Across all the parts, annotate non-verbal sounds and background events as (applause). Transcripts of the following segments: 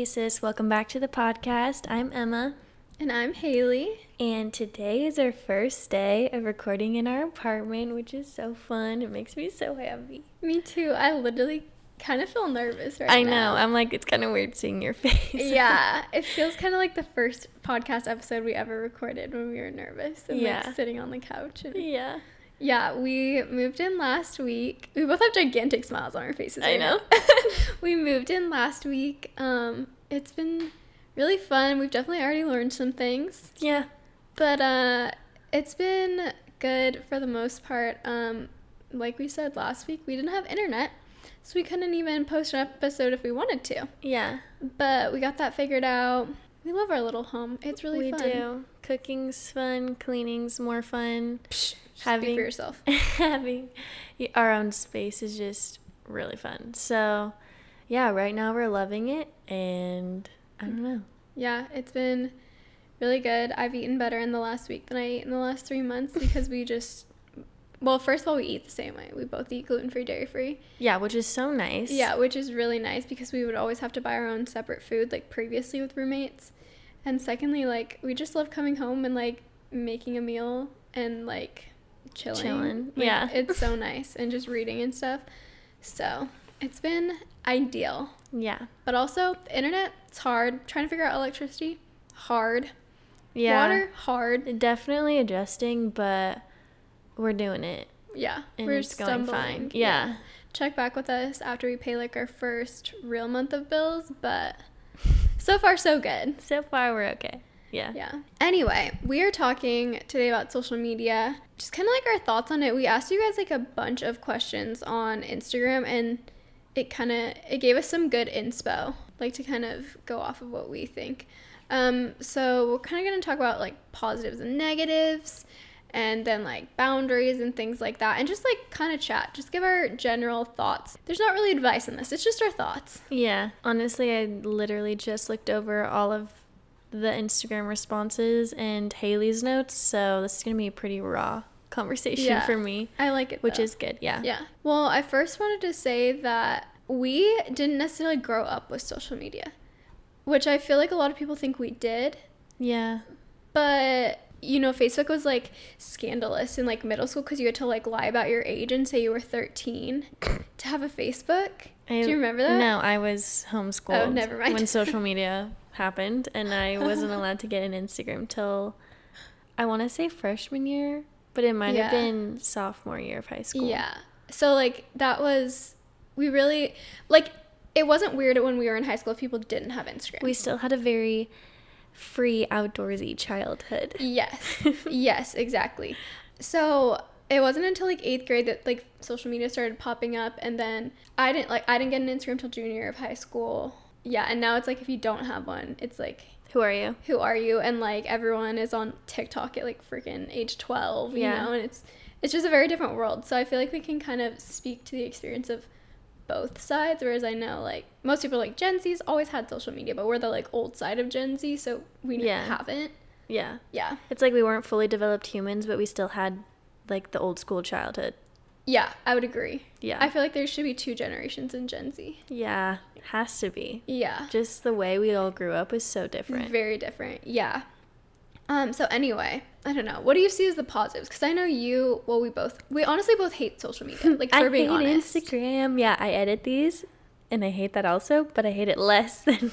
Hey sis, welcome back to the podcast. I'm Emma, And I'm Haley. and today is our first day of recording in our apartment, which is so fun. It makes me so happy. Me too. I literally kind of feel nervous right I now. I know. I'm like, it's kind of weird seeing your (laughs) face. yeah, it feels kind of like the first podcast episode we ever recorded when we were nervous and Yeah. like sitting on the couch. And yeah. Yeah, we moved in last week. We both have gigantic smiles on our faces. I right know. now. (laughs) (laughs) we moved in last week. Um, it's been really fun. We've definitely already learned some things. Yeah. But uh, it's been good for the most part. Um, like we said last week, we didn't have internet, so we couldn't even post an episode if we wanted to. Yeah. But we got that figured out. We love our little home. It's really we fun. do. Cooking's fun, cleaning's more fun. Speak Having for yourself. (laughs) having our own space is just really fun. So, yeah, right now we're loving it and I don't know. Yeah, it's been really good. I've eaten better in the last week than I ate in the last three months (laughs) because we just, well, first of all, we eat the same way. We both eat gluten free, dairy free. Yeah, which is so nice. Yeah, which is really nice because we would always have to buy our own separate food, like previously with roommates. And secondly, like, we just love coming home and, like, making a meal and, like, chilling. Chilling, Like, yeah. It's so (laughs) nice and just reading and stuff. So it's been ideal. Yeah. But also, the internet, it's hard. Trying to figure out electricity, hard. Yeah. Water, hard. Definitely adjusting, but we're doing it. Yeah, And we're it's going stumbling. fine. Yeah. Check back with us after we pay like our first real month of bills, but so far so good. (laughs) So far, we're okay. Yeah. Yeah. Anyway, we are talking today about social media. Just kind of like our thoughts on it. We asked you guys like a bunch of questions on Instagram and it kind of it gave us some good inspo, like to kind of go off of what we think. Um, so we're kind of going to talk about like positives and negatives and then like boundaries and things like that and just like kind of chat. Just give our general thoughts. There's not really advice in this. It's just our thoughts. Yeah. Honestly, I literally just looked over all of the Instagram responses and Haley's notes, so this is going to be a pretty raw conversation Yeah. for me, I like it. which though. is good. Yeah. Yeah. Well, I first wanted to say that we didn't necessarily grow up with social media, which I feel like a lot of people think we did. Yeah. But, you know, Facebook was like scandalous in like middle school because you had to like lie about your age and say you were 13 to have a Facebook. I- Do you remember that? No, I was homeschooled. Oh, never mind. When social media happened, and I wasn't allowed to get an Instagram till I want to say freshman year, but it might Yeah. have been sophomore year of high school. Yeah. So, like, that was, we really, like, it wasn't weird when we were in high school if people didn't have Instagram. We still had a very free outdoorsy childhood. Yes. (laughs) yes, exactly. So it wasn't until like eighth grade that like social media started popping up and then I didn't like I didn't get an Instagram until junior year of high school. Yeah, and now it's like if you don't have one, it's like Who are you? who are you? And like everyone is on TikTok at like freaking age twelve, you Yeah. know, and it's it's just a very different world. So I feel like we can kind of speak to the experience of both sides. Whereas I know like most people are like Gen Z's always had social media, but we're the like old side of Gen Z, so we Yeah. haven't. Yeah. Yeah. It's like we weren't fully developed humans, but we still had like the old school childhood. Yeah, I would agree. Yeah. I feel like there should be two generations in Gen Z. yeah. Has to be. Yeah. Just the way we all grew up is so different. Very different. Yeah. Um, so anyway, I don't know. What do you see as the positives? Because I know you well we both we honestly both hate social media. (laughs) Like for I hate honest. Instagram. Yeah, I edit these, and I hate that also, but I hate it less (laughs) than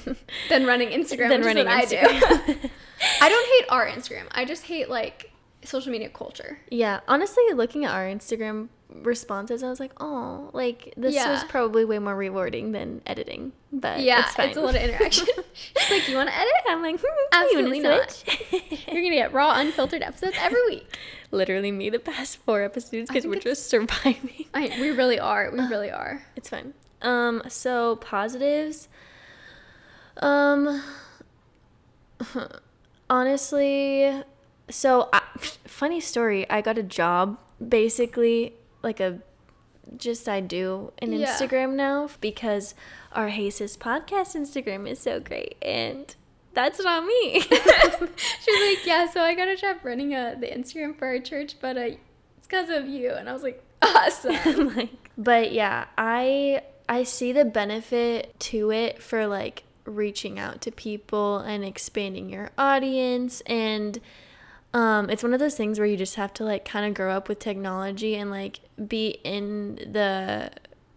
Than running Instagram, than running Instagram. I do. (laughs) I don't hate our Instagram. I just hate like social media culture. yeah, honestly, looking at our Instagram responses, I was like, oh, like this Yeah. was probably way more rewarding than editing. But yeah, it's fine. a lot of interaction. (laughs) She's like, you want to edit? I'm like, hmm, Absolutely you not. (laughs) You're gonna get raw, unfiltered episodes every week. (laughs) Literally me the past four episodes because we're just surviving. I, we really are. We really are. It's fine. Um, so positives. Um, honestly, so I, funny story. I got a job, basically like a just I do an Yeah. Instagram now because our Hasis podcast Instagram is so great and that's not me. (laughs) She's like, yeah. So I got a job running uh, the Instagram for our church, but uh, it's because of you. And I was like, awesome. (laughs) like, but yeah, I I see the benefit to it for like reaching out to people and expanding your audience and um, it's one of those things where you just have to like kind of grow up with technology and like be in the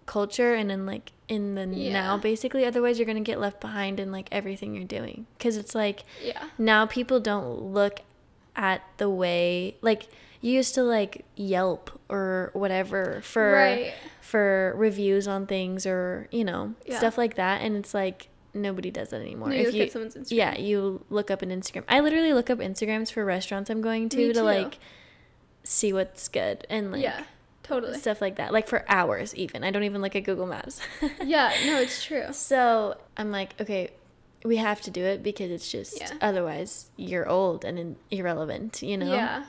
culture and in like in the Yeah. now basically otherwise you're going to get left behind in like everything you're doing cuz it's like Yeah. now people don't look at the way like you used to like Yelp or whatever for Right. for reviews on things or you know Yeah. stuff like that and it's like nobody does that anymore No, you look at someone's Instagram. yeah you look up an instagram i literally look up instagrams for restaurants i'm going to to like see what's good and like yeah. Totally. stuff like that like for hours even i don't even look at google maps (laughs) yeah. No, it's true. so i'm like okay we have to do it because it's just Yeah. otherwise you're old and in- irrelevant you know Yeah.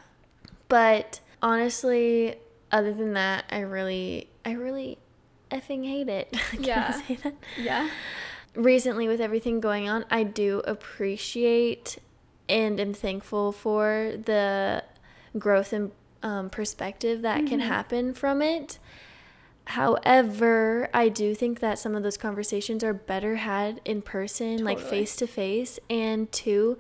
but honestly, other than that, I really, I really effing hate it. (laughs) Can Yeah. I say that? Yeah. Recently, with everything going on, I do appreciate and am thankful for the growth and um, perspective that can Mhm. happen from it. However, I do think that some of those conversations are better had in person, like face to face. And two,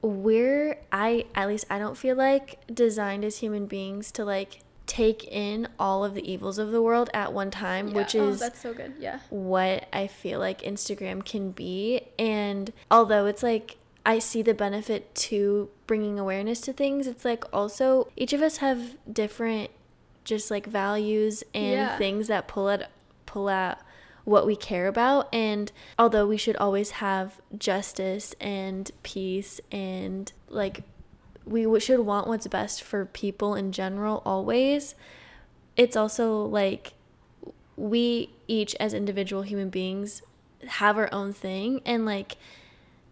we're, I, at least I don't feel like designed as human beings to like take in all of the evils of the world at one time, Yeah. which oh, is that's so good. Yeah. what I feel like Instagram can be. And although it's like I see the benefit to bringing awareness to things, it's like also each of us have different just like values and Yeah. things that pull at pull out what we care about and although we should always have justice and peace and like we should want what's best for people in general always it's also like we each as individual human beings have our own thing and like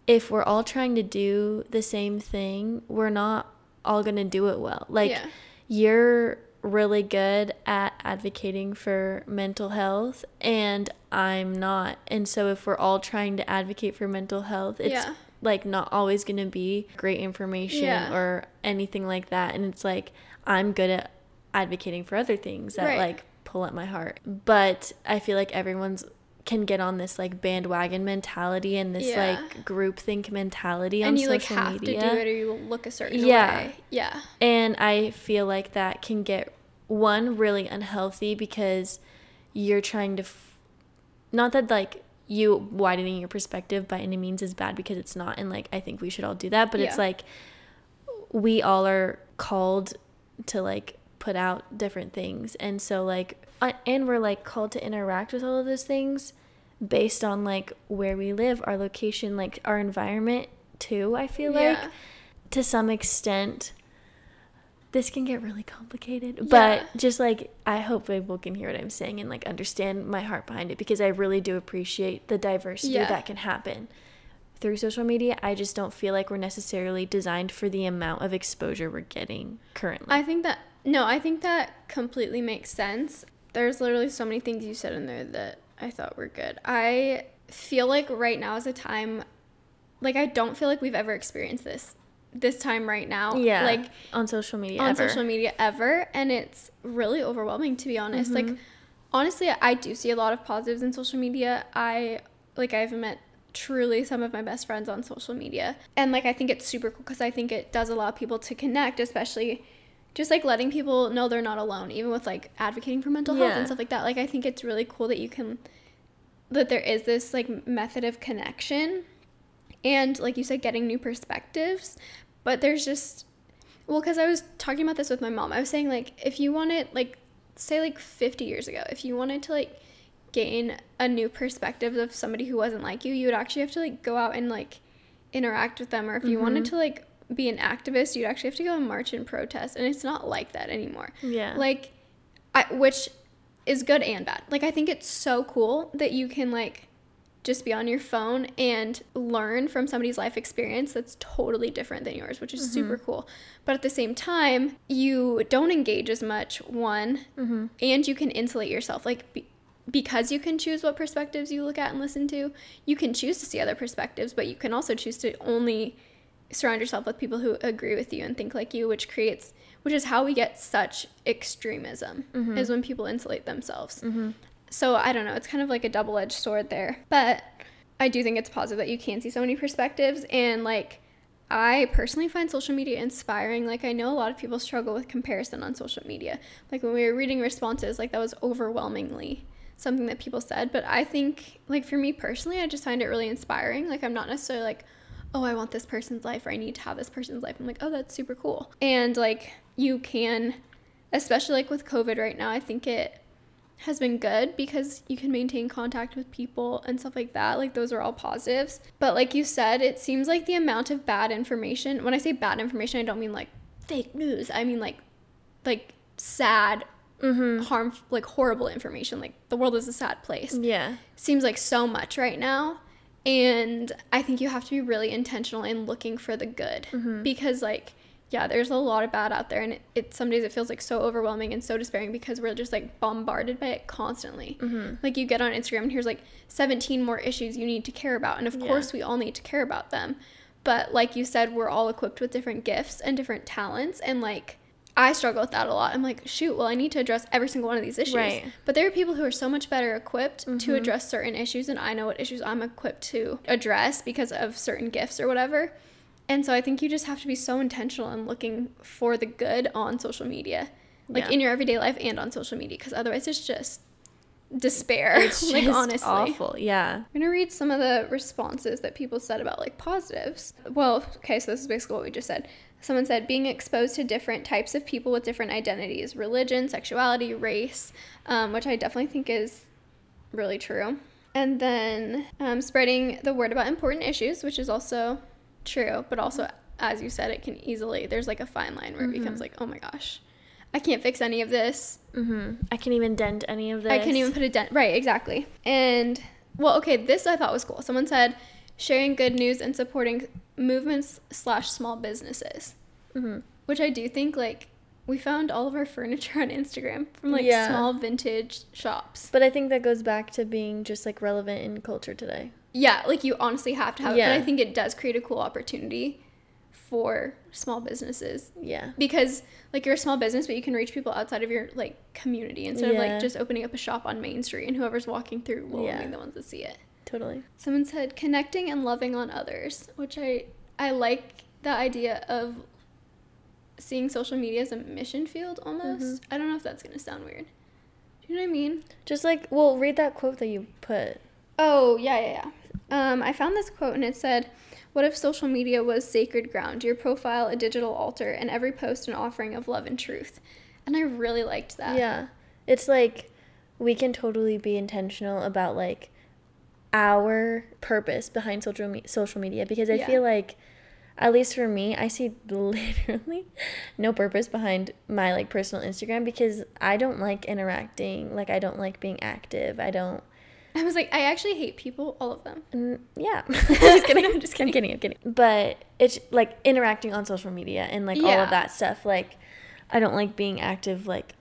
if we're all trying to do the same thing we're not all going to do it well like Yeah. you're really good at advocating for mental health and I'm not and so if we're all trying to advocate for mental health it's Yeah. Like not always going to be great information Yeah. or anything like that and it's like I'm good at advocating for other things that Right. like pull at my heart but I feel like everyone's can get on this like bandwagon mentality and this Yeah. like groupthink mentality on social media. And you like have media to do it or you look a certain Yeah. way. Yeah. and I feel like that can get one really unhealthy because you're trying to f- not that like you widening your perspective by any means is bad because it's not and like I think we should all do that but it's like we all are called to like put out different things and so like uh, and we're like called to interact with all of those things based on like where we live our location like our environment too I feel like. To some extent this can get really complicated Yeah. but just like i hope people can hear what i'm saying and like understand my heart behind it because i really do appreciate the diversity Yeah. that can happen through social media i just don't feel like we're necessarily designed for the amount of exposure we're getting currently I think that no, I think that completely makes sense. There's literally so many things you said in there that I thought were good. I feel like right now is a time like I don't feel like we've ever experienced this this time right now. yeah Like on social media on ever. social media ever and it's really overwhelming to be honest. Mm-hmm. Like honestly, I do see a lot of positives in social media. I like I've met truly some of my best friends on social media. And like I think it's super cool cuz I think it does allow people to connect, especially just like letting people know they're not alone even with like advocating for mental health and stuff like that. Like I think it's really cool that you can that there is this like method of connection and like you said getting new perspectives. But there's just well because i was talking about this with my mom. I was saying like if you wanted like say like 50 years ago if you wanted to like gain a new perspective of somebody who wasn't like you you would actually have to like go out and like interact with them. Or if you mm-hmm. wanted to like be an activist you'd actually have to go and march and protest. And it's not like that anymore. Yeah. Like I, which is good and bad. Like i think it's so cool that you can like just be on your phone and learn from somebody's life experience that's totally different than yours which is super cool. But at the same time you don't engage as much one mm-hmm. and you can insulate yourself. Like be, because you can choose what perspectives you look at and listen to you can choose to see other perspectives but you can also choose to only surround yourself with people who agree with you and think like you which creates which is how we get such extremism is when people insulate themselves. Mm-hmm. So i don't know it's kind of like a double-edged sword there but I do think it's positive that you can see so many perspectives and like I personally find social media inspiring. Like I know a lot of people struggle with comparison on social media. Like when we were reading responses, like that was overwhelmingly something that people said, but I think like for me personally, I just find it really inspiring. Like I'm not necessarily like oh, I want this person's life or I need to have this person's life. I'm like, oh, that's super cool. And like you can, especially like with COVID right now, I think it has been good because you can maintain contact with people and stuff like that. Like those are all positives. But like you said, it seems like the amount of bad information, when I say bad information, I don't mean like fake news. I mean like like sad mm-hmm. harm like horrible information. Like the world is a sad place. Yeah. Seems like so much right now. And I think you have to be really intentional in looking for the good mm-hmm. because like yeah, there's a lot of bad out there, and it, it, some days it feels like so overwhelming and so despairing because we're just like bombarded by it constantly. Mm-hmm. Like you get on Instagram and here's like 17 more issues you need to care about, and of yeah. course we all need to care about them. But like you said, we're all equipped with different gifts and different talents, and like I struggle with that a lot. I'm like, shoot, well, I need to address every single one of these issues. Right. But there are people who are so much better equipped mm-hmm. to address certain issues, and I know what issues I'm equipped to address because of certain gifts or whatever. And so I think you just have to be so intentional in looking for the good on social media, like yeah. in your everyday life and on social media, because otherwise it's just despair. It's (laughs) like honestly, awful. Yeah. I'm gonna read some of the responses that people said about like positives. Well, okay, so this is basically what we just said. Someone said being exposed to different types of people with different identities, religion, sexuality, race, um, which I definitely think is really true. And then um, spreading the word about important issues, which is also True, but also as you said, it can easily there's like a fine line where mm-hmm. it becomes mm-hmm. like, oh my gosh, I can't fix any of this. Mm-hmm. I can't even dent any of this. I can't even put a dent. Right, exactly. And well, okay, this I thought was cool. Someone said sharing good news and supporting movements slash small businesses, mm-hmm. which I do think like we found all of our furniture (laughs) on Instagram from like yeah. small vintage shops. But I think that goes back to being just like relevant in culture today yeah, like you honestly have to have yeah. it. But I think it does create a cool opportunity for small businesses. Yeah. Because like you're a small business, but you can reach people outside of your like community instead yeah. of like just opening up a shop on Main Street and whoever's walking through will yeah. be the ones that see it. Totally. Someone said connecting and loving on others, which I I like the idea of seeing social media as a mission field almost. Mm-hmm. I don't know if that's gonna sound weird. Do you know what I mean? Just like well, read that quote that you put. Oh yeah yeah yeah. Um, I found this quote and it said, What if social media was sacred ground, your profile a digital altar, and every post an offering of love and truth? And I really liked that. Yeah. It's like we can totally be intentional about like our purpose behind social me- social media because I yeah. feel like at least for me, I see (laughs) literally no purpose behind my like personal Instagram because I don't like interacting, like I don't like being active. I don't (laughs) I was like, I actually hate people, all of them. Mm, yeah. (laughs) (laughs) just kidding. I'm just kidding. I'm kidding. I'm kidding. But it's like interacting on social media and like yeah. all of that stuff. Like, I don't like being active, like,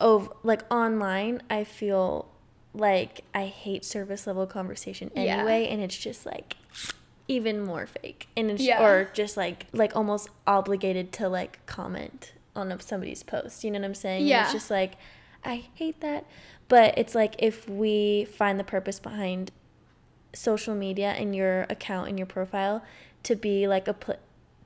over, like online. I feel like I hate service level conversation anyway. Yeah. And it's just like even more fake. And it's, yeah. or just like, like almost obligated to like comment on somebody's post. You know what I'm saying? Yeah. And it's just like, I hate that. But it's like if we find the purpose behind social media and your account and your profile to be like a pl-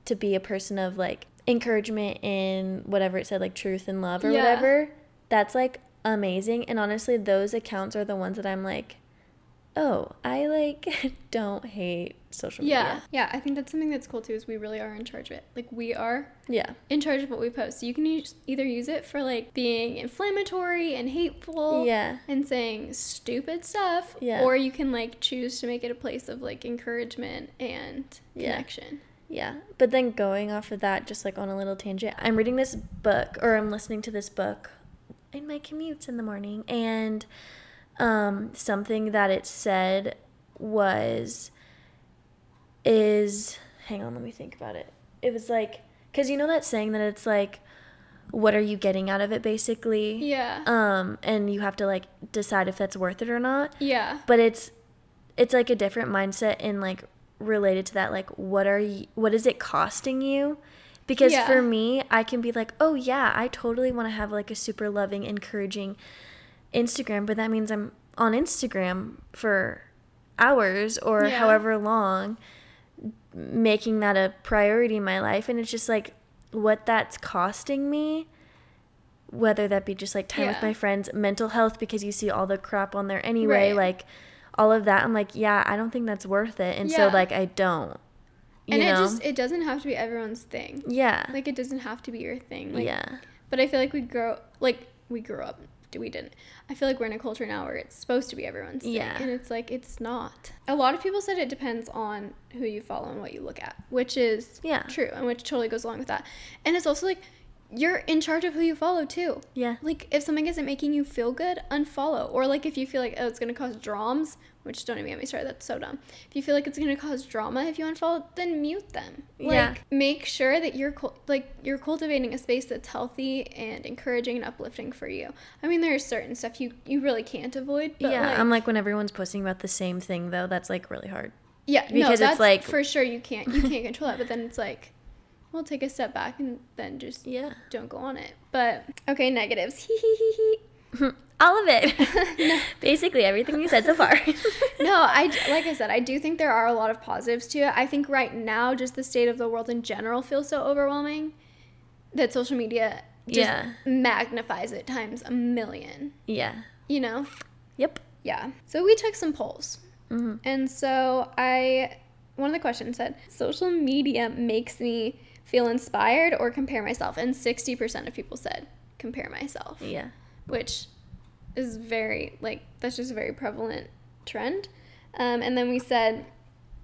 to be a person of like encouragement in whatever it said like truth and love or yeah. whatever that's like amazing and honestly those accounts are the ones that i'm like oh, I like (laughs) don't hate social media. Yeah. Yeah, I think that's something that's cool too is we really are in charge of it. Like we are yeah, in charge of what we post. So you can use, either use it for like being inflammatory and hateful yeah. and saying stupid stuff yeah. or you can like choose to make it a place of like encouragement and connection. Yeah. But then going off of that just like on a little tangent, I'm reading this book or I'm listening to this book in my commutes in the morning and um, something that it said was is hang on let me think about it. It was like because you know that saying that it's like what are you getting out of it basically? Yeah. Um and you have to like decide if that's worth it or not. Yeah. But it's it's like a different mindset in like related to that like what are you what is it costing you? Because yeah. for me i can be like oh yeah i totally want to have like a super loving encouraging Instagram, but that means I'm on Instagram for hours or Yeah. however long making that a priority in my life and it's just like what that's costing me whether that be just like time with my friends mental health because you see all the crap on there anyway Right. like all of that i'm like yeah i don't think that's worth it and so like i don't you and know it just it doesn't have to be everyone's thing. yeah Like it doesn't have to be your thing. Like, yeah But I feel like we grow like we grew up. We didn't. I feel like we're in a culture now where it's supposed to be everyone's thing, Yeah. and it's like it's not. A lot of people said it depends on who you follow and what you look at, which is Yeah. true, and which totally goes along with that. And it's also like you're in charge of who you follow too. yeah Like if something isn't making you feel good, unfollow. Or like if you feel like oh it's gonna cause dramas, which don't even get me started, that's so dumb. If you feel like it's gonna cause drama if you unfollow, then mute them. Like Yeah. make sure that you're like you're cultivating a space that's healthy and encouraging and uplifting for you. I mean there's certain stuff you you really can't avoid. But yeah like, i'm like when everyone's posting about the same thing though that's like really hard yeah, no, because it's that's like- for sure you can't you can't (laughs) control that. But then it's like, We'll take a step back and then just yeah don't go on it. But okay, negatives. (laughs) Hee hee hee hee. (laughs) all of it (laughs) (laughs) basically everything you said so far (laughs) no, I like I said, I do think there are a lot of positives to it. I think right now, just the state of the world in general feels so overwhelming that social media just Yeah. magnifies it times a million. yeah You know? yep Yeah. So we took some polls, hmm and so I one of the questions said, "Social media makes me feel inspired or compare myself," and sixty percent of people said compare myself yeah which is very like that's just a very prevalent trend. Um, and then we said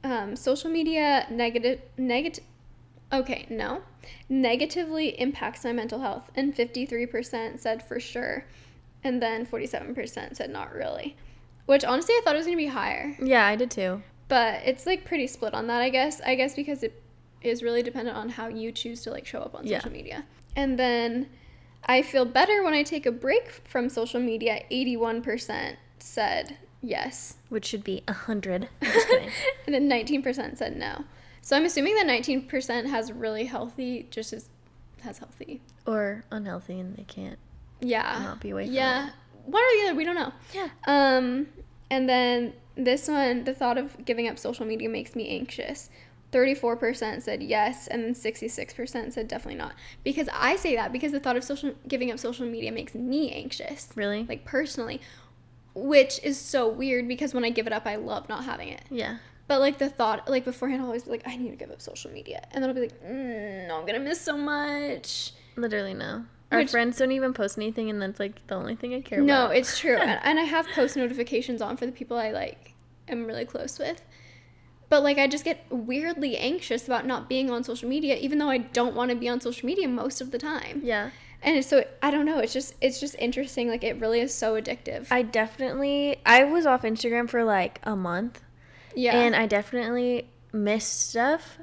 um, social media negative negative. Okay, no, negatively impacts my mental health, and fifty three percent said for sure, and then forty seven percent said not really. Which honestly, I thought it was gonna be higher, yeah i did too but it's like pretty split on that. I guess. I guess because it is really dependent on how you choose to like show up on Yeah. social media. And then I feel better when I take a break from social media. 81% said yes. which should be a hundred (laughs) I'm just kidding and then 19% said no. So I'm assuming that 19% has really healthy, just as has healthy. or unhealthy and they can't Yeah. Not be away from Yeah. One or the other, we don't know. yeah Um, and then this one, the thought of giving up social media makes me anxious. 34% said yes, and then 66% said definitely not. Because I say that because the thought of social giving up social media makes me anxious, really like personally, which is so weird because when I give it up, I love not having it. yeah But like the thought, like beforehand, I'll always be like, I need to give up social media, and then I'll be like, mm, no, I'm gonna miss so much. literally no our Which- friends don't even post anything and that's like the only thing i care No, about No, it's true. (laughs) and, and I have post notifications on for the people I like am really close with. But like I just get weirdly anxious about not being on social media even though I don't want to be on social media most of the time. yeah And so I don't know, it's just it's just interesting like it really is so addictive. i definitely i was off instagram for like a month yeah. and i definitely missed stuff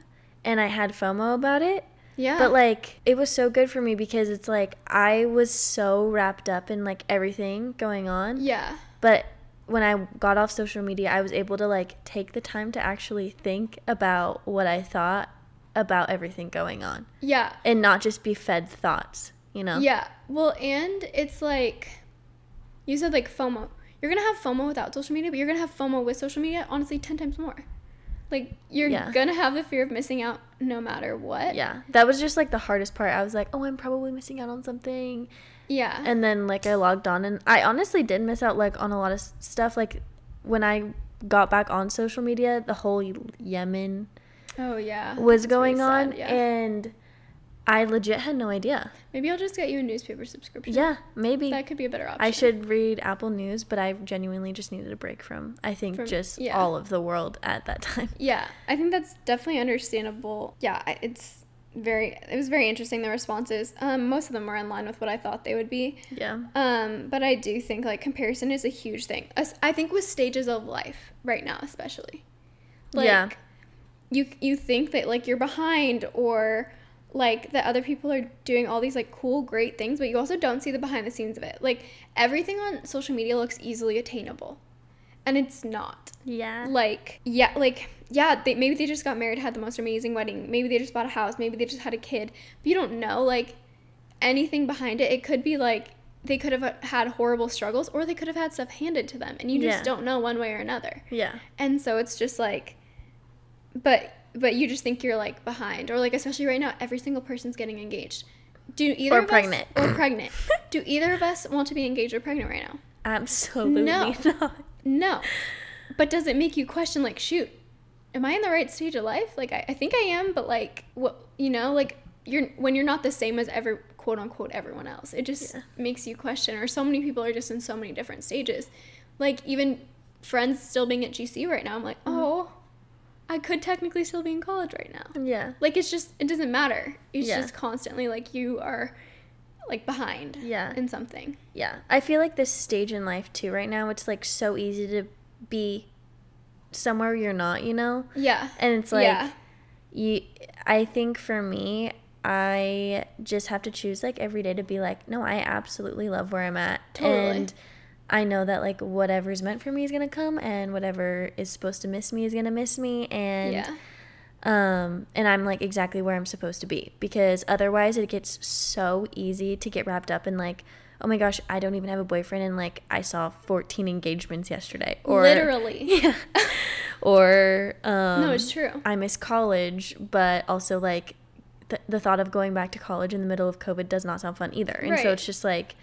and i had fomo about it yeah. But like it was so good for me because it's like I was so wrapped up in like everything going on. yeah. But when I got off social media, I was able to like take the time to actually think about what I thought about everything going on Yeah. and not just be fed thoughts, you know? Yeah. Well, and it's like you said like FOMO. You're going to have FOMO without social media, but you're going to have FOMO with social media honestly 10 times more. Like you're Yeah. going to have the fear of missing out no matter what. Yeah. That was just like the hardest part. I was like, "Oh, I'm probably missing out on something." Yeah. And then like I logged on and I honestly did miss out like on a lot of stuff like when I got back on social media, the whole Yemen oh yeah. was That's going sad, on Yeah. and I legit had no idea. Maybe I'll just get you a newspaper subscription. Yeah, maybe That could be a better option. I should read Apple News, but I genuinely just needed a break from I think From- just yeah. all of the world at that time. Yeah, I think that's definitely understandable. Yeah, it's very it was very interesting the responses. Um most of them were in line with what I thought they would be. Yeah. Um, but I do think like comparison is a huge thing. I think with stages of life right now, especially. Like, Yeah. You you think that like you're behind or like that other people are doing all these like cool great things, but you also don't see the behind the scenes of it. Like everything on social media looks easily attainable, and it's not. Yeah. Like yeah, like yeah, they maybe they just got married, had the most amazing wedding. Maybe they just bought a house. Maybe they just had a kid. But you don't know like anything behind it. It could be like they could have had horrible struggles or they could have had stuff handed to them and you just Yeah. don't know one way or another. Yeah. And so it's just like but but you just think you're like behind or like especially right now every single person's getting engaged. Do either Or of pregnant. us or pregnant. (laughs) Do either of us want to be engaged or pregnant right now? Absolutely No. not. No. But does it make you question like shoot, am I in the right stage of life? Like I, I think I am, but like what you know, like you're when you're not the same as every quote unquote everyone else. It just Yeah. makes you question or so many people are just in so many different stages. Like even friends still being at GC right now, I'm like, Mm-hmm. oh, I could technically still be in college right now. Yeah. Like it's just it doesn't matter. It's Yeah. just constantly like you are like behind Yeah. in something. Yeah. I feel like this stage in life too right now it's like so easy to be somewhere you're not, you know? Yeah. And it's like yeah. you I think for me I just have to choose like every day to be like, no, I absolutely love where I'm at. Totally. And I know that like whatever's meant for me is gonna come and whatever is supposed to miss me is gonna miss me and yeah. Um and I'm like exactly where I'm supposed to be because otherwise it gets so easy to get wrapped up in like oh my gosh I don't even have a boyfriend and like I saw 14 engagements yesterday or Literally. (laughs) yeah or um no, it's true. I miss college but also like the, the thought of going back to college in the middle of COVID does not sound fun either and Right. so it's just like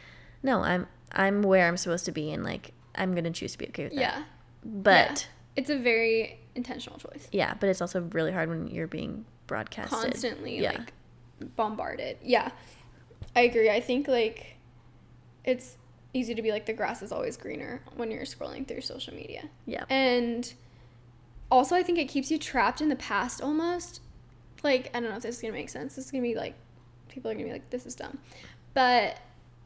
no I'm I'm where I'm supposed to be and like I'm gonna choose to be okay with that Yeah. but It's a very intentional choice. yeah but it's also really hard when you're being broadcasted Constantly yeah like bombarded. Yeah. I agree. I think like it's easy to be like the grass is always greener when you're scrolling through social media. yeah And also I think it keeps you trapped in the past almost. Like, I don't know if this is gonna make sense. This is gonna be like people are gonna be like, this is dumb. But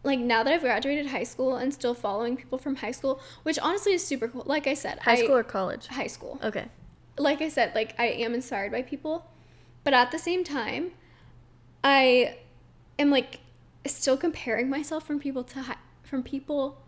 like now that I've graduated high school and still following people from high school, which honestly is super cool. Like I said, high I- school or college high school. okay like I said, like I am inspired by people, but at the same time, I am like still comparing myself from people to hi- from people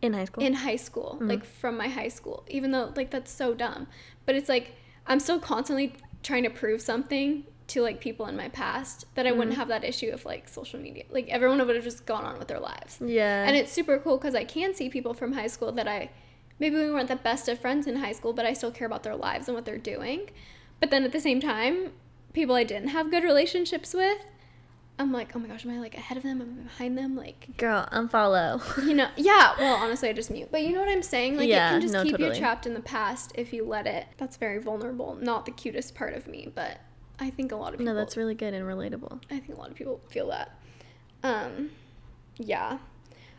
in high school in high school, Mhm. like from my high school, even though like that's so dumb. But it's like I'm still constantly trying to prove something to like people in my past that I wouldn't Mhm. have that issue if like social media. Like everyone would have just gone on with their lives. yeah And it's super cool because I can see people from high school that I maybe we weren't the best of friends in high school, but I still care about their lives and what they're doing. But then at the same time, people I didn't have good relationships with, I'm like, oh my gosh, am I like ahead of them? Am I behind them? Like, girl unfollow (laughs) you know, yeah. Well, honestly, I just mute. But you know what I'm saying? Like, Yeah, it can just no, keep totally. you trapped in the past if you let it. That's very vulnerable. Not the cutest part of me, but I think a lot of people. no that's really good and relatable I think a lot of people feel that. Um, yeah.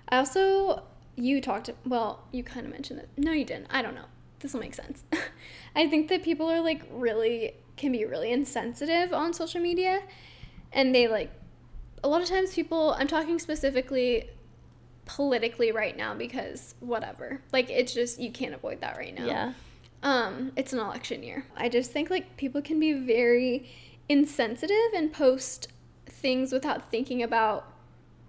I also, you talked, well, you kind of mentioned it. No, you didn't. I don't know. This will make sense. (laughs) I think that people are like really, can be really insensitive on social media. And they like, a lot of times people, I'm talking specifically politically right now because whatever. Like, it's just, you can't avoid that right now yeah um it's an election year. I just think like people can be very insensitive and post things without thinking about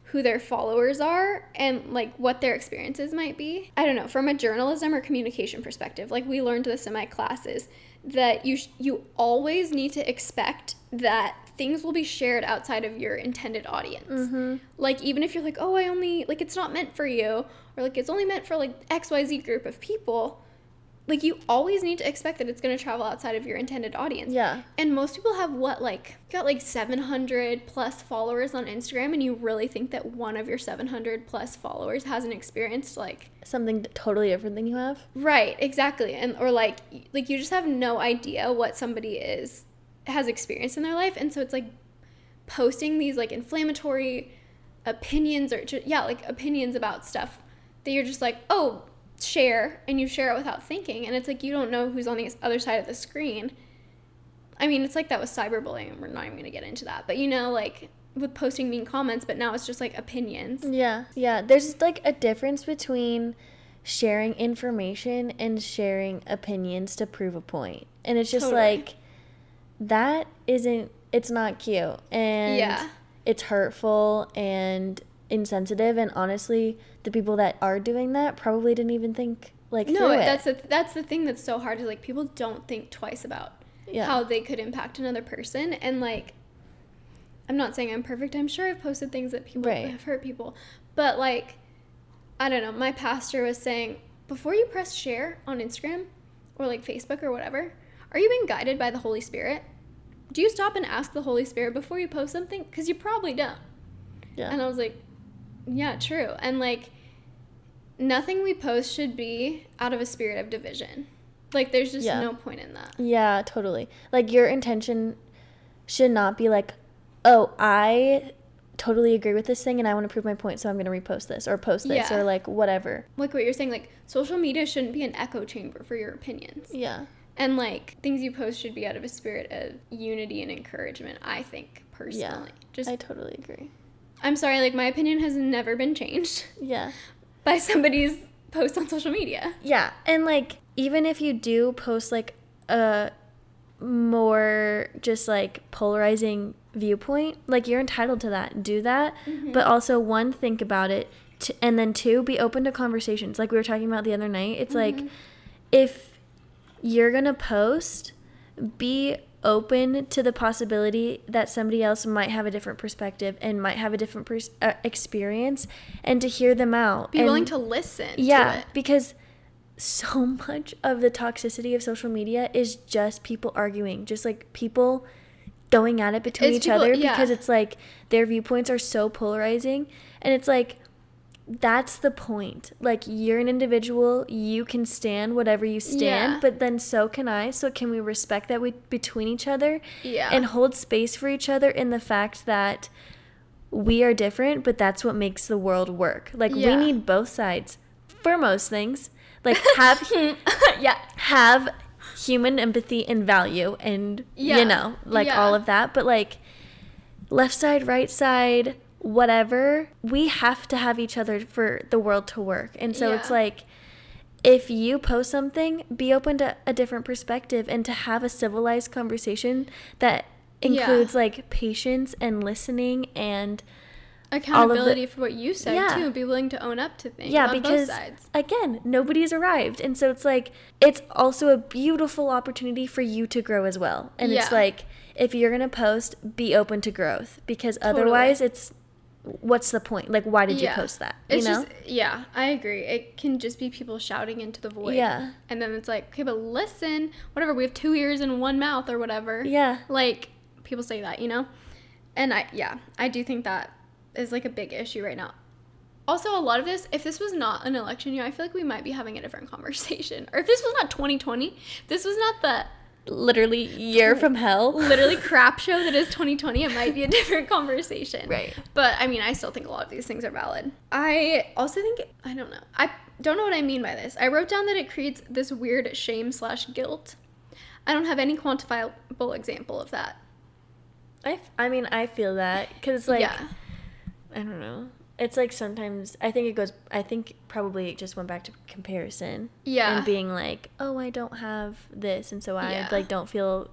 who their followers are and like what their experiences might be. I don't know from a journalism or communication perspective like we learned this in my classes that you sh- you always need to expect that things will be shared outside of your intended audience. Mm-hmm. like even if you're like oh i only like it's not meant for you or like it's only meant for like xyz group of people like you always need to expect that it's going to travel outside of your intended audience. Yeah. And most people have what like got like 700 plus followers on instagram and you really think that one of your 700 plus followers hasn't experienced like something totally different than you have? Right exactly and or like like you just have no idea what somebody is has experienced in their life and so it's like posting these like inflammatory opinions or yeah like opinions about stuff that you're just like oh share and you share it without thinking and it's like you don't know who's on the other side of the screen i mean it's like that with cyberbullying we're not even going to get into that but you know like with posting mean comments but now it's just like opinions Yeah, yeah. There's like a difference between sharing information and sharing opinions to prove a point. And it's just Totally. like that isn't it's not cute and Yeah. it's hurtful and insensitive and honestly the people that are doing that probably didn't even think like no it. that's the that's the thing that's so hard is like people don't think twice about yeah. how they could impact another person and like i'm not saying i'm perfect i'm sure i've posted things that people Right. have hurt people But like, I don't know. My pastor was saying before you press share on Instagram or like Facebook or whatever, are you being guided by the Holy Spirit? Do you stop and ask the Holy Spirit before you post something? Because you probably don't. Yeah. And I was like, yeah, true. And like, nothing we post should be out of a spirit of division. Like, there's just Yeah. no point in that. Yeah, totally. Like your intention should not be like, "Oh, I totally agree with this thing and I want to prove my point, so I'm going to repost this or post this Yeah. or like whatever." Like what you're saying, like, social media shouldn't be an echo chamber for your opinions. Yeah. And like, things you post should be out of a spirit of unity and encouragement, I think, personally. Yeah, Just, I totally agree. I'm sorry, like, my opinion has never been changed Yeah. by somebody's post on social media. Yeah, and like even if you do post like a more just like polarizing viewpoint, like you're entitled to that. Do that, mm-hmm. but also one think about it t- and then two be open to conversations. Like we were talking about the other night. It's like mm-hmm. if you're going to post, be open to the possibility that somebody else might have a different perspective and might have a different pers- uh, experience and to hear them out. Be and- willing to listen. yeah, To it. because so (laughs) much of the toxicity of social media is just people arguing, just like people going at it between It's each people- other yeah. because it's like their viewpoints are so polarizing and it's like that's the point. Like you're an individual, you can stand whatever you stand, Yeah. but then so can I. So can we respect that we between each other Yeah. and hold space for each other in the fact that we are different, but that's what makes the world work. Like Yeah. we need both sides for most things. Like have (laughs) (laughs) yeah. have human empathy and value and Yeah. you know, like all of that, but like left side, right side, whatever, we have to have each other for the world to work. And so it's like if you post something, be open to a different perspective and to have a civilized conversation that Yeah. includes like patience and listening and Accountability for what you said, Yeah. too. Be willing to own up to things yeah on because both sides. again nobody's arrived and so it's like it's also a beautiful opportunity for you to grow as well and it's like if you're gonna post be open to growth because otherwise it's what's the point like why did Yeah. you post that you It's know just yeah, I agree. It can just be people shouting into the void. Yeah. And then it's like, okay, but listen, whatever, we have two ears and one mouth or whatever. yeah Like people say that, you know? And I yeah, I do think that is like a big issue right now. Also, a lot of this, if this was not an election year, I feel like we might be having a different (laughs) conversation. Or if this was not 2020, this was not the literally year from hell literally (laughs) crap show that is 2020, it might be a (laughs) different conversation. Right. But I mean, I still think a lot of these things are valid. I also think, I don't know. I don't know what I mean by this. I wrote down that it creates this weird shame slash guilt. I don't have any quantifiable example of that. I, I mean i feel that because like yeah. i don't know it's like sometimes i think it goes i think probably it just went back to comparison Yeah. and being like oh i don't have this and so i Yeah. like don't feel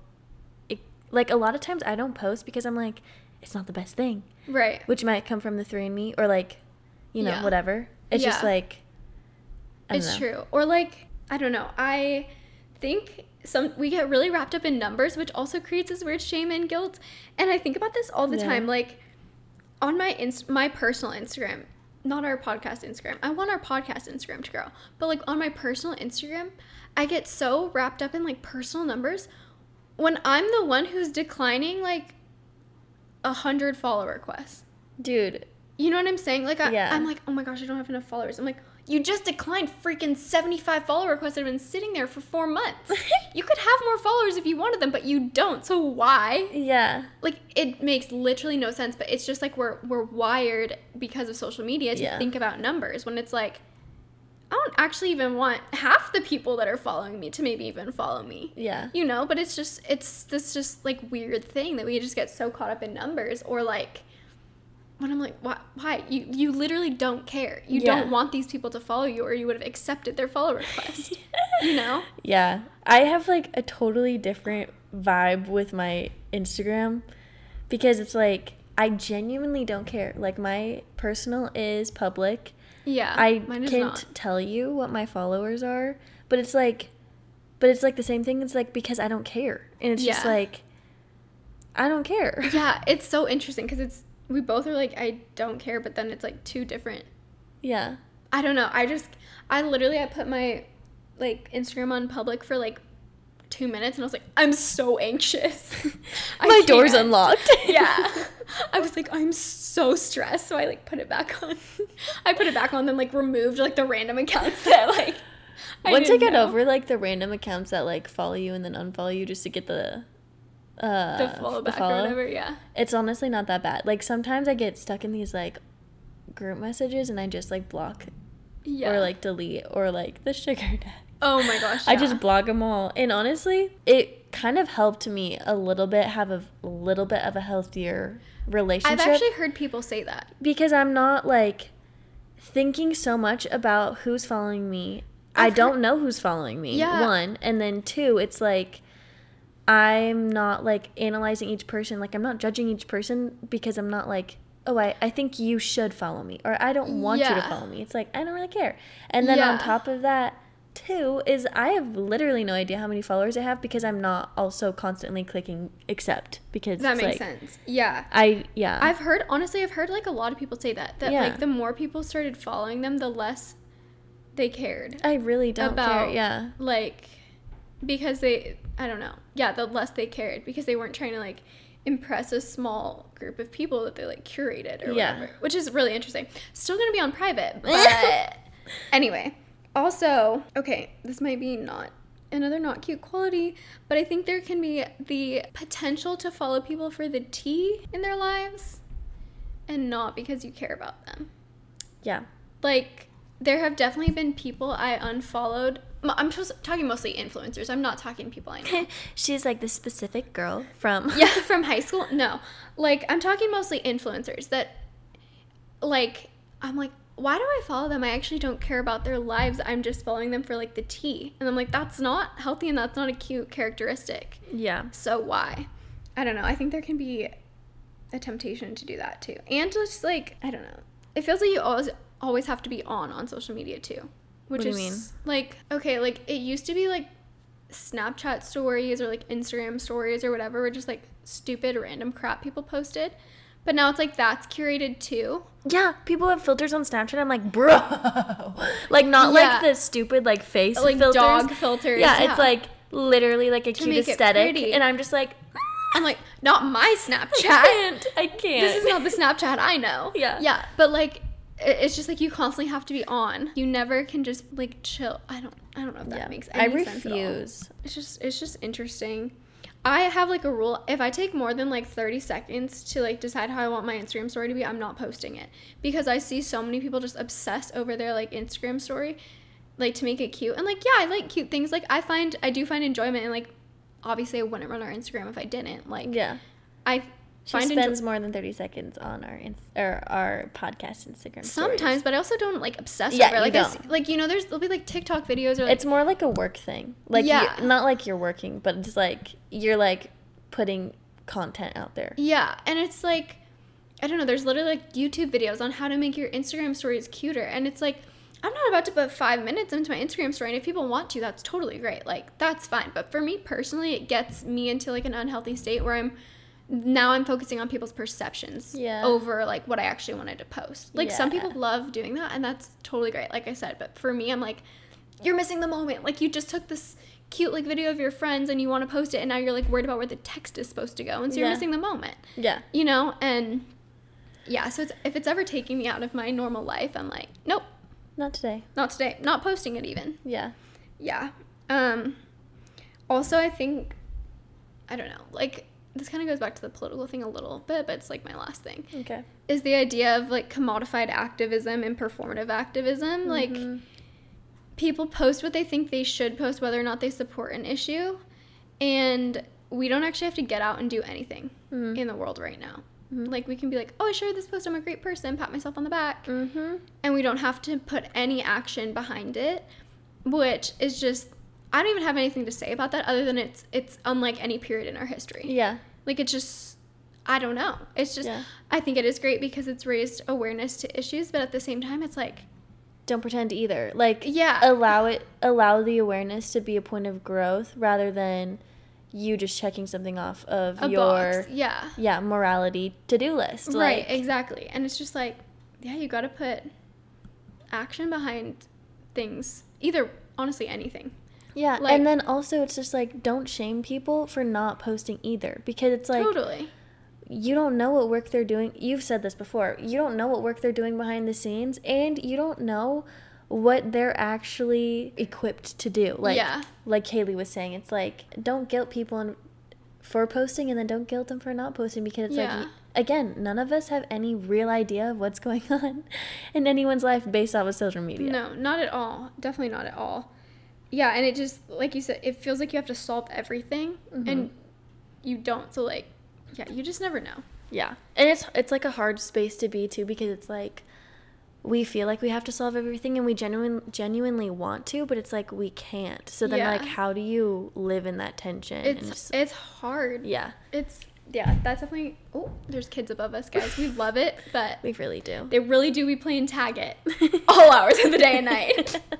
it, like a lot of times i don't post because i'm like it's not the best thing Right. which might come from the three and me or like you know Yeah. whatever it's just like I don't It's know. true. Or like, I don't know. I think some we get really wrapped up in numbers, which also creates this weird shame and guilt. And I think about this all the Yeah. time. Like on my inst- my personal Instagram, not our podcast Instagram. I want our podcast Instagram to grow. But like on my personal Instagram, I get so wrapped up in like personal numbers when I'm the one who's declining like a hundred follow requests. dude You know what I'm saying? Like, I, Yeah. I'm like, oh my gosh, I don't have enough followers. I'm like, you just declined freaking 75 follow requests that have been sitting there for four months. (laughs) you could have more followers if you wanted them, but you don't. So why? yeah Like, it makes literally no sense. But it's just like we're we're wired because of social media to Yeah. think about numbers when it's like, I don't actually even want half the people that are following me to maybe even follow me yeah you know but it's just it's this just like weird thing that we just get so caught up in numbers or like when i'm like why, why? you you literally don't care you Yeah. don't want these people to follow you or you would have accepted their follow request (laughs) you know Yeah. I have like a totally different vibe with my Instagram because it's like I genuinely don't care. Like my personal is public. yeah I can't not. tell you what my followers are, but it's like but it's like the same thing. It's like because I don't care. And it's just like I don't care. yeah (laughs) it's so interesting because it's we both are like I don't care, but then it's like two different. Yeah. I don't know. I just I literally I put my like Instagram on public for like two minutes and I was like, I'm so anxious. (laughs) My door's unlocked. (laughs) yeah. I was like, I'm so stressed. So I like put it back on. (laughs) I put it back on, then like removed like the random accounts that like. Once I get know. over like the random accounts that like follow you and then unfollow you just to get the uh the follow back or whatever, yeah. It's honestly not that bad. Like sometimes I get stuck in these like group messages and I just like block Yeah. or like delete or like the sugar (laughs) daddy. oh my gosh. I just block them all. And honestly, it kind of helped me a little bit have a little bit of a healthier relationship I've actually heard people say that. because I'm not like thinking so much about who's following me. I I've don't know who's following me. Yeah. One, and then two, it's like I'm not like analyzing each person. Like I'm not judging each person because I'm not like, oh, I, I think you should follow me or I don't want you to follow me. It's like I don't really care. And then on top of that, too, is I have literally no idea how many followers I have because I'm not also constantly clicking accept because That makes like, sense. Yeah. I yeah. I've heard honestly I've heard like a lot of people say that that Yeah. like the more people started following them the less they cared. I really don't care. about- Yeah. Like because they I don't know. Yeah, the less they cared because they weren't trying to like impress a small group of people that they like curated or Yeah. whatever. Which is really interesting. Still to be on private, (laughs) but anyway. Also, okay, this might be not another not cute quality, but I think there can be the potential to follow people for the tea in their lives and not because you care about them. Yeah. Like, there have definitely been people I unfollowed. I'm just talking mostly influencers. I'm not talking people I know. (laughs) She's like the specific girl from yeah, (laughs) from high school. No, like I'm talking mostly influencers that, like, I'm like, why do I follow them? I actually don't care about their lives. I'm just following them for like the tea, and I'm like, that's not healthy and that's not a cute characteristic. yeah. So why? I don't know. I think there can be a temptation to do that too, and just like I don't know. It feels like you always always have to be on on social media too, which What do is you mean? like okay, like it used to be like Snapchat stories or like Instagram stories or whatever were just like stupid random crap people posted, but now it's like that's curated too. Yeah, people have filters on Snapchat. I'm like, bro, (laughs) like not Yeah. like the stupid like face Like filters. dog filters, Yeah, yeah. it's like literally like a cute aesthetic, and I'm just like, (laughs) I'm like not my (laughs) I Snapchat. can't, I can't. this is not the Snapchat I know. Yeah. Yeah. But like it's just like you constantly have to be on. You never can just like chill. I don't I don't know if that yeah. makes I any sense all. refuse. It's just it's just interesting. I have like a rule. If I take more than like 30 seconds to like decide how I want my Instagram story to be, I'm not posting it because I see so many people just obsess over their like Instagram story like to make it cute. And like yeah, I like cute things. Like I find I do find enjoyment and like obviously I wouldn't run our Instagram if I didn't. Like Yeah, I she find spends more than 30 seconds on our ins- or our podcast Instagram. stories. Sometimes, but I also don't like obsess Yeah, over. it. you Like, I don't. like you know, there's there'll be like TikTok videos or like It's more like a work thing. Like, Yeah. you not like you're working, but it's like you're like putting content out there. yeah, and it's like I don't know. There's literally like YouTube videos on how to make your Instagram stories cuter, and it's like I'm not about to put five minutes into my Instagram story, and if people want to, that's totally great. Like that's fine. But for me personally, it gets me into like an unhealthy state where I'm now I'm focusing on people's perceptions Yeah. over like what I actually wanted to post. Like some people love doing that, and that's totally great. Like I said, but for me, I'm like, you're missing the moment. Like you just took this cute like video of your friends and you want to post it, and now you're like worried about where the text is supposed to go, and so you're Yeah. missing the moment. Yeah. You know, and yeah. So it's, if it's ever taking me out of my normal life, I'm like, nope, Not today. not today. Not posting it even. Yeah. Yeah. Um. Also, I think I don't know. Like this kind of goes back to the political thing a little bit, but it's like my last thing Okay. is the idea of like commodified activism and performative activism. Like Mhm. people post what they think they should post, whether or not they support an issue, and we don't actually have to get out and do anything Mhm. in the world right now. Mhm. Like we can be like, oh, I shared this post. I'm a great person. Pat myself on the back, Mm-hmm. and we don't have to put any action behind it, which is just. I don't even have anything to say about that other than it's it's unlike any period in our history. Yeah. Like it's just I don't know. It's just Yeah. I think it is great because it's raised awareness to issues, but at the same time it's like Don't pretend either. Like Yeah. allow it allow the awareness to be a point of growth rather than you just checking something off of A your box. Yeah. yeah morality to-do list right, like exactly. And it's just like, yeah, you got to put action behind things. Either, honestly, anything. Yeah like- and then also it's just like don't shame people for not posting either because it's like totally. you don't know what work they're doing. You've said this before. You don't know what work they're doing behind the scenes, and you don't know what they're actually equipped to do. Like, Yeah. like Kaylee was saying, it's like don't guilt people for posting, and then don't guilt them for not posting because it's Yeah. like again, none of us have any real idea of what's (laughs) going on in anyone's life based off of social media. No, not at all. Definitely not at all. Yeah, and it just like you said, it feels like you have to solve everything, Mm-hmm. and you don't. So like, yeah, you just never know. Yeah. And it's it's like a hard space to be too because it's like we feel like we have to solve everything and we genuine, genuinely want to, but it's like we can't. So then Yeah. like how do you live in that tension? It's just- it's hard. yeah, It's yeah. That's definitely. Oh, there's kids above us, guys. We love it, (laughs) but we really do. they really do we play and tag it (laughs) all hours of the day and night. (laughs)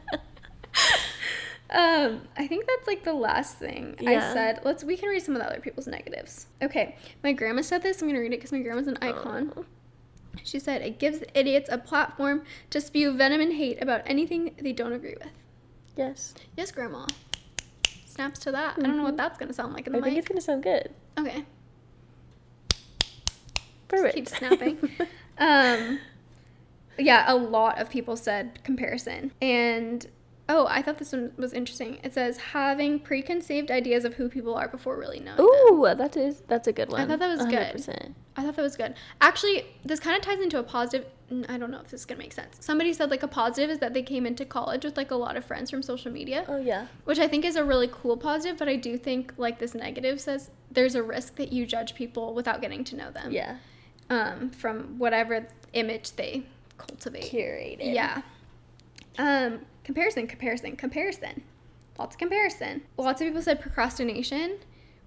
Um, I think that's like the last thing I said. Let's we can read some of the other people's negatives. Okay, my grandma said this. I'm gonna read it because my grandma's an icon. Oh. She said it gives idiots a platform to spew venom and hate about anything they don't agree with. Yes. Yes, grandma. Snaps to that. I don't know what that's gonna sound like in the Mm-hmm. I think it's gonna sound good. Okay, Perfect. keep snapping. (laughs) um, yeah, a lot of people said comparison. And oh, I thought this one was interesting. It says having preconceived ideas of who people are before really knowing them. Ooh, that is that's a good one. I thought that was good. 100%. I thought that was good. Actually, this kind of ties into a positive. I don't know if this is gonna make sense. Somebody said like a positive is that they came into college with like a lot of friends from social media, Oh yeah. which I think is a really cool positive. But I do think like this negative says there's a risk that you judge people without getting to know them. Yeah. Um, from whatever image they cultivate. Curated. Yeah. Um, comparison, comparison, comparison. Lots of comparison. Lots of people said procrastination,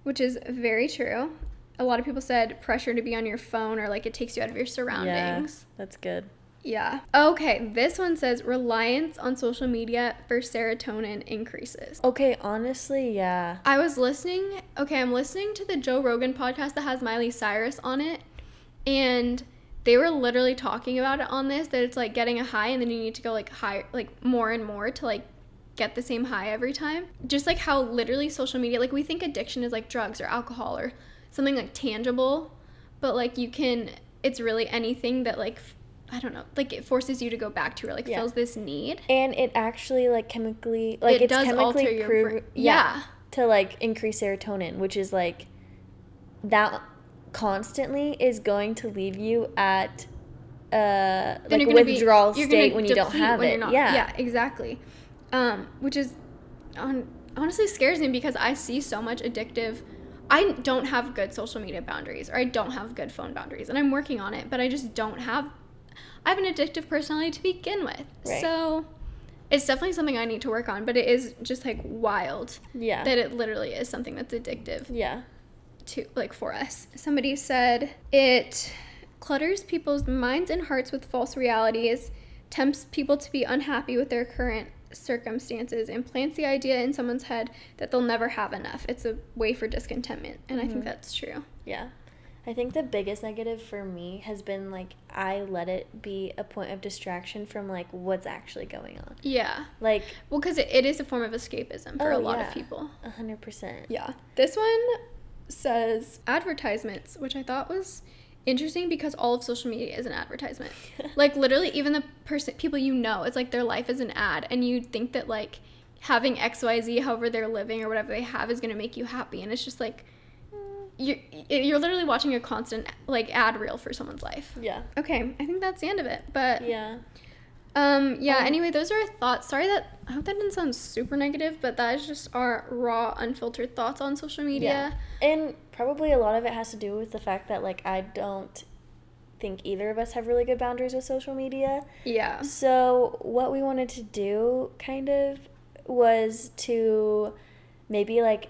which is very true. A lot of people said pressure to be on your phone or like it takes you out of your surroundings. Yeah. That's good. Yeah. Okay, this one says reliance on social media for serotonin increases. Okay, honestly, yeah. I was listening, okay, I'm listening to the Joe Rogan podcast that has Miley Cyrus on it, and they were literally talking about it on this that it's like getting a high and then you need to go like higher, like more and more to like get the same high every time. Just like how literally social media, like we think addiction is like drugs or alcohol or something like tangible, but like you can, it's really anything that like, I don't know, like it forces you to go back to or like Yeah. fills this need. And it actually like chemically like It it's does alter chemically your prov- yeah, Yeah. to like increase serotonin, which is like that constantly is going to leave you at uh then like be- withdrawal you're state when you don't have it. You're not- yeah. yeah, exactly. Um, which is on, honestly scares me because I see so much addictive. I don't have good social media boundaries, or I don't have good phone boundaries, and I'm working on it. But I just don't have. I have an addictive personality to begin with, Right. so it's definitely something I need to work on. But it is just like wild Yeah. that it literally is something that's addictive yeah. To like for us. Somebody said it clutters people's minds and hearts with false realities, tempts people to be unhappy with their current circumstances, and plants the idea in someone's head that they'll never have enough. It's a way for discontentment, and I think mm-hmm. that's true. Yeah. I think the biggest negative for me has been like I let it be a point of distraction from like what's actually going on. Yeah. Like Well, because it, it is a form of escapism for Oh, a lot yeah. of people. hundred percent. Yeah. This one says advertisements, which I thought was interesting because all of social media is an advertisement. (laughs) like literally even the person people you know, it's like their life is an ad and you think that like having XYZ however they're living or whatever they have is going to make you happy and it's just like you're, you're literally watching a constant like ad reel for someone's life. Yeah. Okay, I think that's the end of it. But Yeah. Um, yeah, Um, anyway, those are our thoughts. Sorry that I hope that didn't sound super negative, but that is just our raw, unfiltered thoughts on social media. Yeah. And probably a lot of it has to do with the fact that like I don't think either of us have really good boundaries with social media. Yeah. So what we wanted to do kind of was to maybe like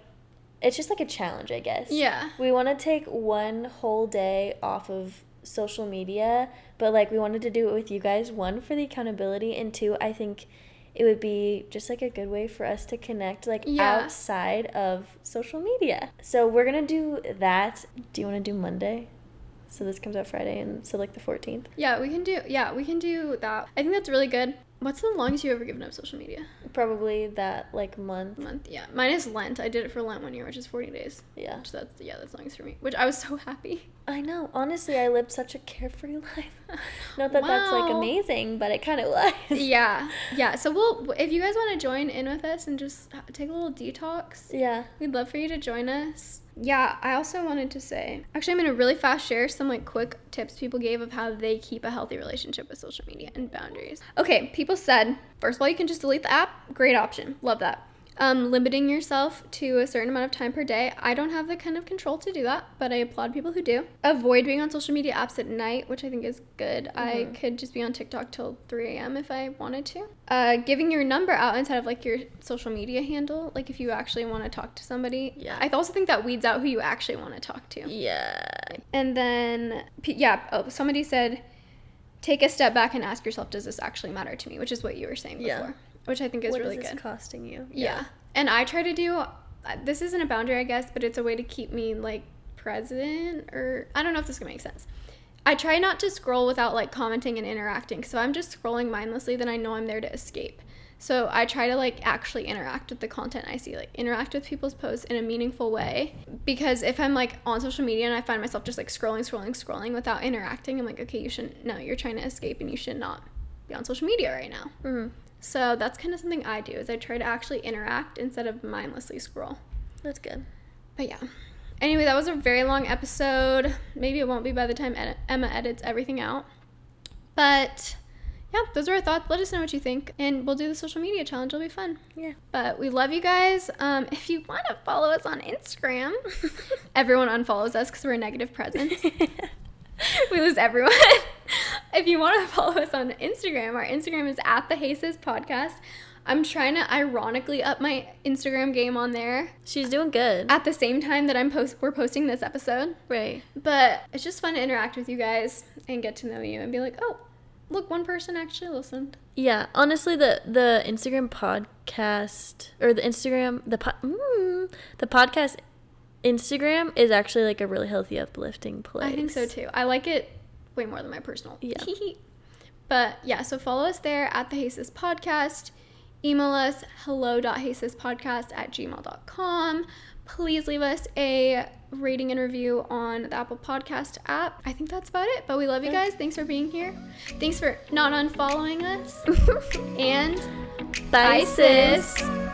it's just like a challenge, I guess. Yeah. We want to take one whole day off of social media, but like we wanted to do it with you guys. One for the accountability and two, I think it would be just like a good way for us to connect like Yeah. outside of social media. So we're gonna do that. Do you want to do Monday? So this comes out Friday, and so like the fourteenth. Yeah, we can do. Yeah, we can do that. I think that's really good. What's the longest you ever given up social media? Probably that like month. Month. Yeah, mine is Lent. I did it for Lent one year, which is forty days. Yeah. So that's yeah, that's longest for me. Which I was so happy. I know. Honestly, I lived such a carefree (laughs) life. Not that that's like amazing, but it kind of was. yeah, (laughs) yeah. So we'll if you guys want to join in with us and just uh, take a little detox, Yeah. we'd love for you to join us. Yeah, I also wanted to say, actually, I'm gonna really fast share some like quick tips people gave of how they keep a healthy relationship with social media and boundaries. Okay, people said first of all, you can just delete the app. Great option, love that. Um, limiting yourself to a certain amount of time per day. I don't have the kind of control to do that, but I applaud people who do. Avoid being on social media apps at night, which I think is good. I could just be on TikTok till 3 a.m. if I wanted to. Uh, giving your number out instead of like your social media handle, like if you actually want to talk to somebody. Yeah. I also think that weeds out who you actually want to talk to. Yeah. And then, yeah, oh, somebody said, take a step back and ask yourself, does this actually matter to me? Which is what you were saying before, Yeah. Which I think is what really is this good. costing you? Yeah. And I try to do, uh, this isn't a boundary, I guess, but it's a way to keep me like present or I don't know if this can make sense. I try not to scroll without like commenting and interacting. So if I'm just scrolling mindlessly, then I know I'm there to escape. So I try to like actually interact with the content I see, like interact with people's posts in a meaningful way. Because if I'm like on social media and I find myself just like scrolling, scrolling, scrolling without interacting, I'm like, okay, you shouldn't. No, you're trying to escape, and you should not be on social media right now. Mhm. So that's kind of something I do is I try to actually interact instead of mindlessly scroll. That's good. But yeah. Anyway, that was a very long episode. Maybe it won't be by the time edit- Emma edits everything out. But yeah, those are our thoughts. Let us know what you think, and we'll do the social media challenge. It'll be fun. Yeah. But we love you guys. Um, if you want to follow us on Instagram, (laughs) everyone unfollows us because we're a negative presence. (laughs) we lose everyone. (laughs) if you want to (laughs) follow us on Instagram, our Instagram is at the Haces Podcast. I'm trying to ironically up my Instagram game on there She's doing good. at the same time that I'm post we're posting this episode. right. But it's just fun to interact with you guys and get to know you and be like, oh, look, one person actually listened. Yeah, honestly, the the Instagram podcast or the Instagram the po- mm, the podcast Instagram is actually like a really healthy, uplifting place. I think so too. I like it way more than my personal. Yeah. (laughs) but yeah, so follow us there at the Haces Podcast. Email us hello.hacespodcast at gmail.com. Please leave us a rating and review on the Apple Podcast app. I think that's about it. But we love you guys. Thanks for being here. Thanks for not unfollowing us. (laughs) and Bye, bye, sis. sis.